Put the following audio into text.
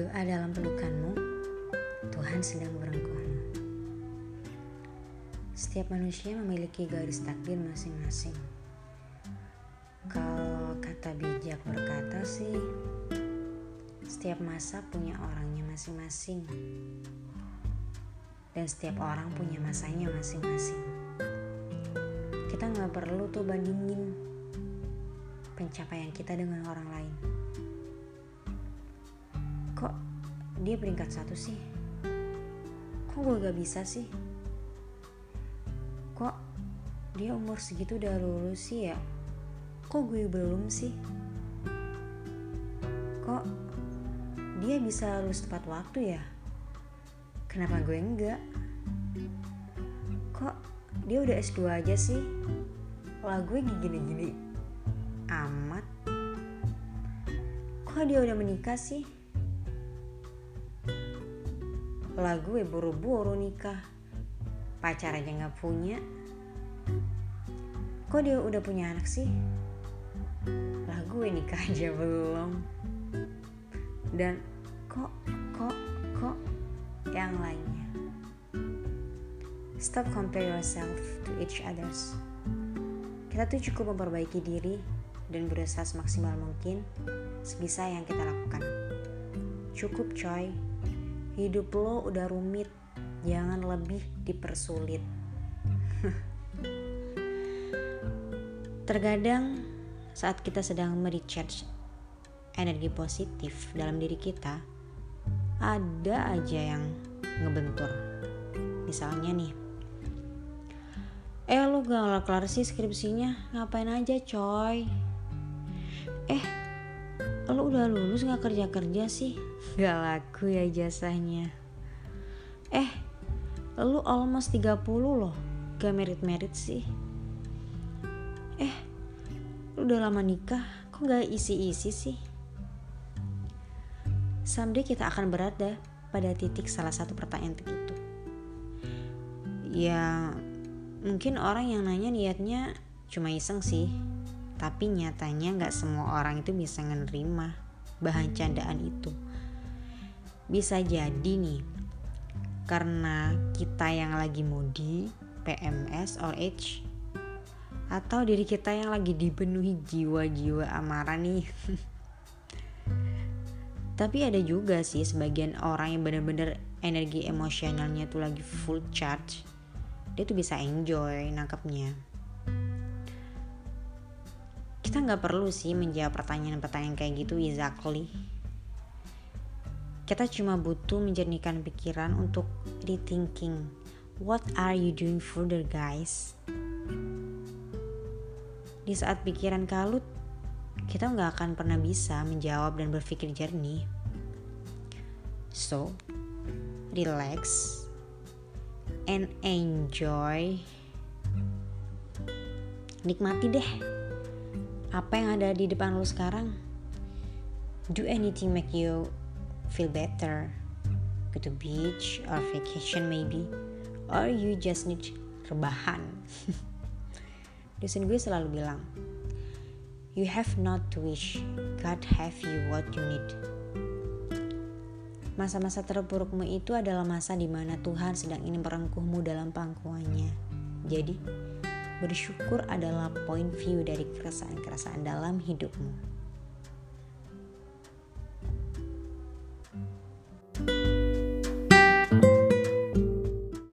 berdoa dalam pelukanmu, Tuhan sedang merengkuhmu. Setiap manusia memiliki garis takdir masing-masing. Kalau kata bijak berkata sih, setiap masa punya orangnya masing-masing. Dan setiap orang punya masanya masing-masing. Kita nggak perlu tuh bandingin pencapaian kita dengan orang lain Kok dia peringkat satu sih? Kok gue gak bisa sih? Kok dia umur segitu udah lulus sih ya? Kok gue belum sih? Kok dia bisa lulus tepat waktu ya? Kenapa gue enggak? Kok dia udah S2 aja sih? Lah gue gini-gini amat. Kok dia udah menikah sih? Lah gue buru-buru nikah. Pacar aja gak punya. Kok dia udah punya anak sih? Lah gue nikah aja belum. Dan kok, kok, kok yang lainnya. Stop compare yourself to each others. Kita tuh cukup memperbaiki diri dan berusaha semaksimal mungkin sebisa yang kita lakukan. Cukup coy. Hidup lo udah rumit, jangan lebih dipersulit. Terkadang saat kita sedang merecharge energi positif dalam diri kita, ada aja yang ngebentur. Misalnya nih, eh lu gak kelar sih skripsinya, ngapain aja coy? Eh, lu udah lulus gak kerja-kerja sih? Gak laku ya jasanya. Eh, lu almost 30 loh, gak merit-merit sih. Eh, lu udah lama nikah, kok gak isi-isi sih? Someday kita akan berada pada titik salah satu pertanyaan itu. Ya, mungkin orang yang nanya niatnya cuma iseng sih. Tapi nyatanya gak semua orang itu bisa menerima bahan candaan itu. Bisa jadi nih, karena kita yang lagi mudi, PMS, or age, atau diri kita yang lagi dipenuhi jiwa-jiwa amarah nih. Tapi ada juga sih sebagian orang yang bener-bener energi emosionalnya tuh lagi full charge. Dia tuh bisa enjoy nangkepnya. Kita nggak perlu sih menjawab pertanyaan-pertanyaan kayak gitu exactly. Kita cuma butuh menjernihkan pikiran untuk rethinking. What are you doing further guys? Di saat pikiran kalut, kita nggak akan pernah bisa menjawab dan berpikir jernih. So, relax and enjoy. Nikmati deh apa yang ada di depan lo sekarang. Do anything make you feel better. Go to beach or vacation maybe. Or you just need rebahan. Dosen gue selalu bilang, You have not to wish, God have you what you need. Masa-masa terburukmu itu adalah masa di mana Tuhan sedang ingin merengkuhmu dalam pangkuannya. Jadi, bersyukur adalah point view dari keresahan-keresahan dalam hidupmu.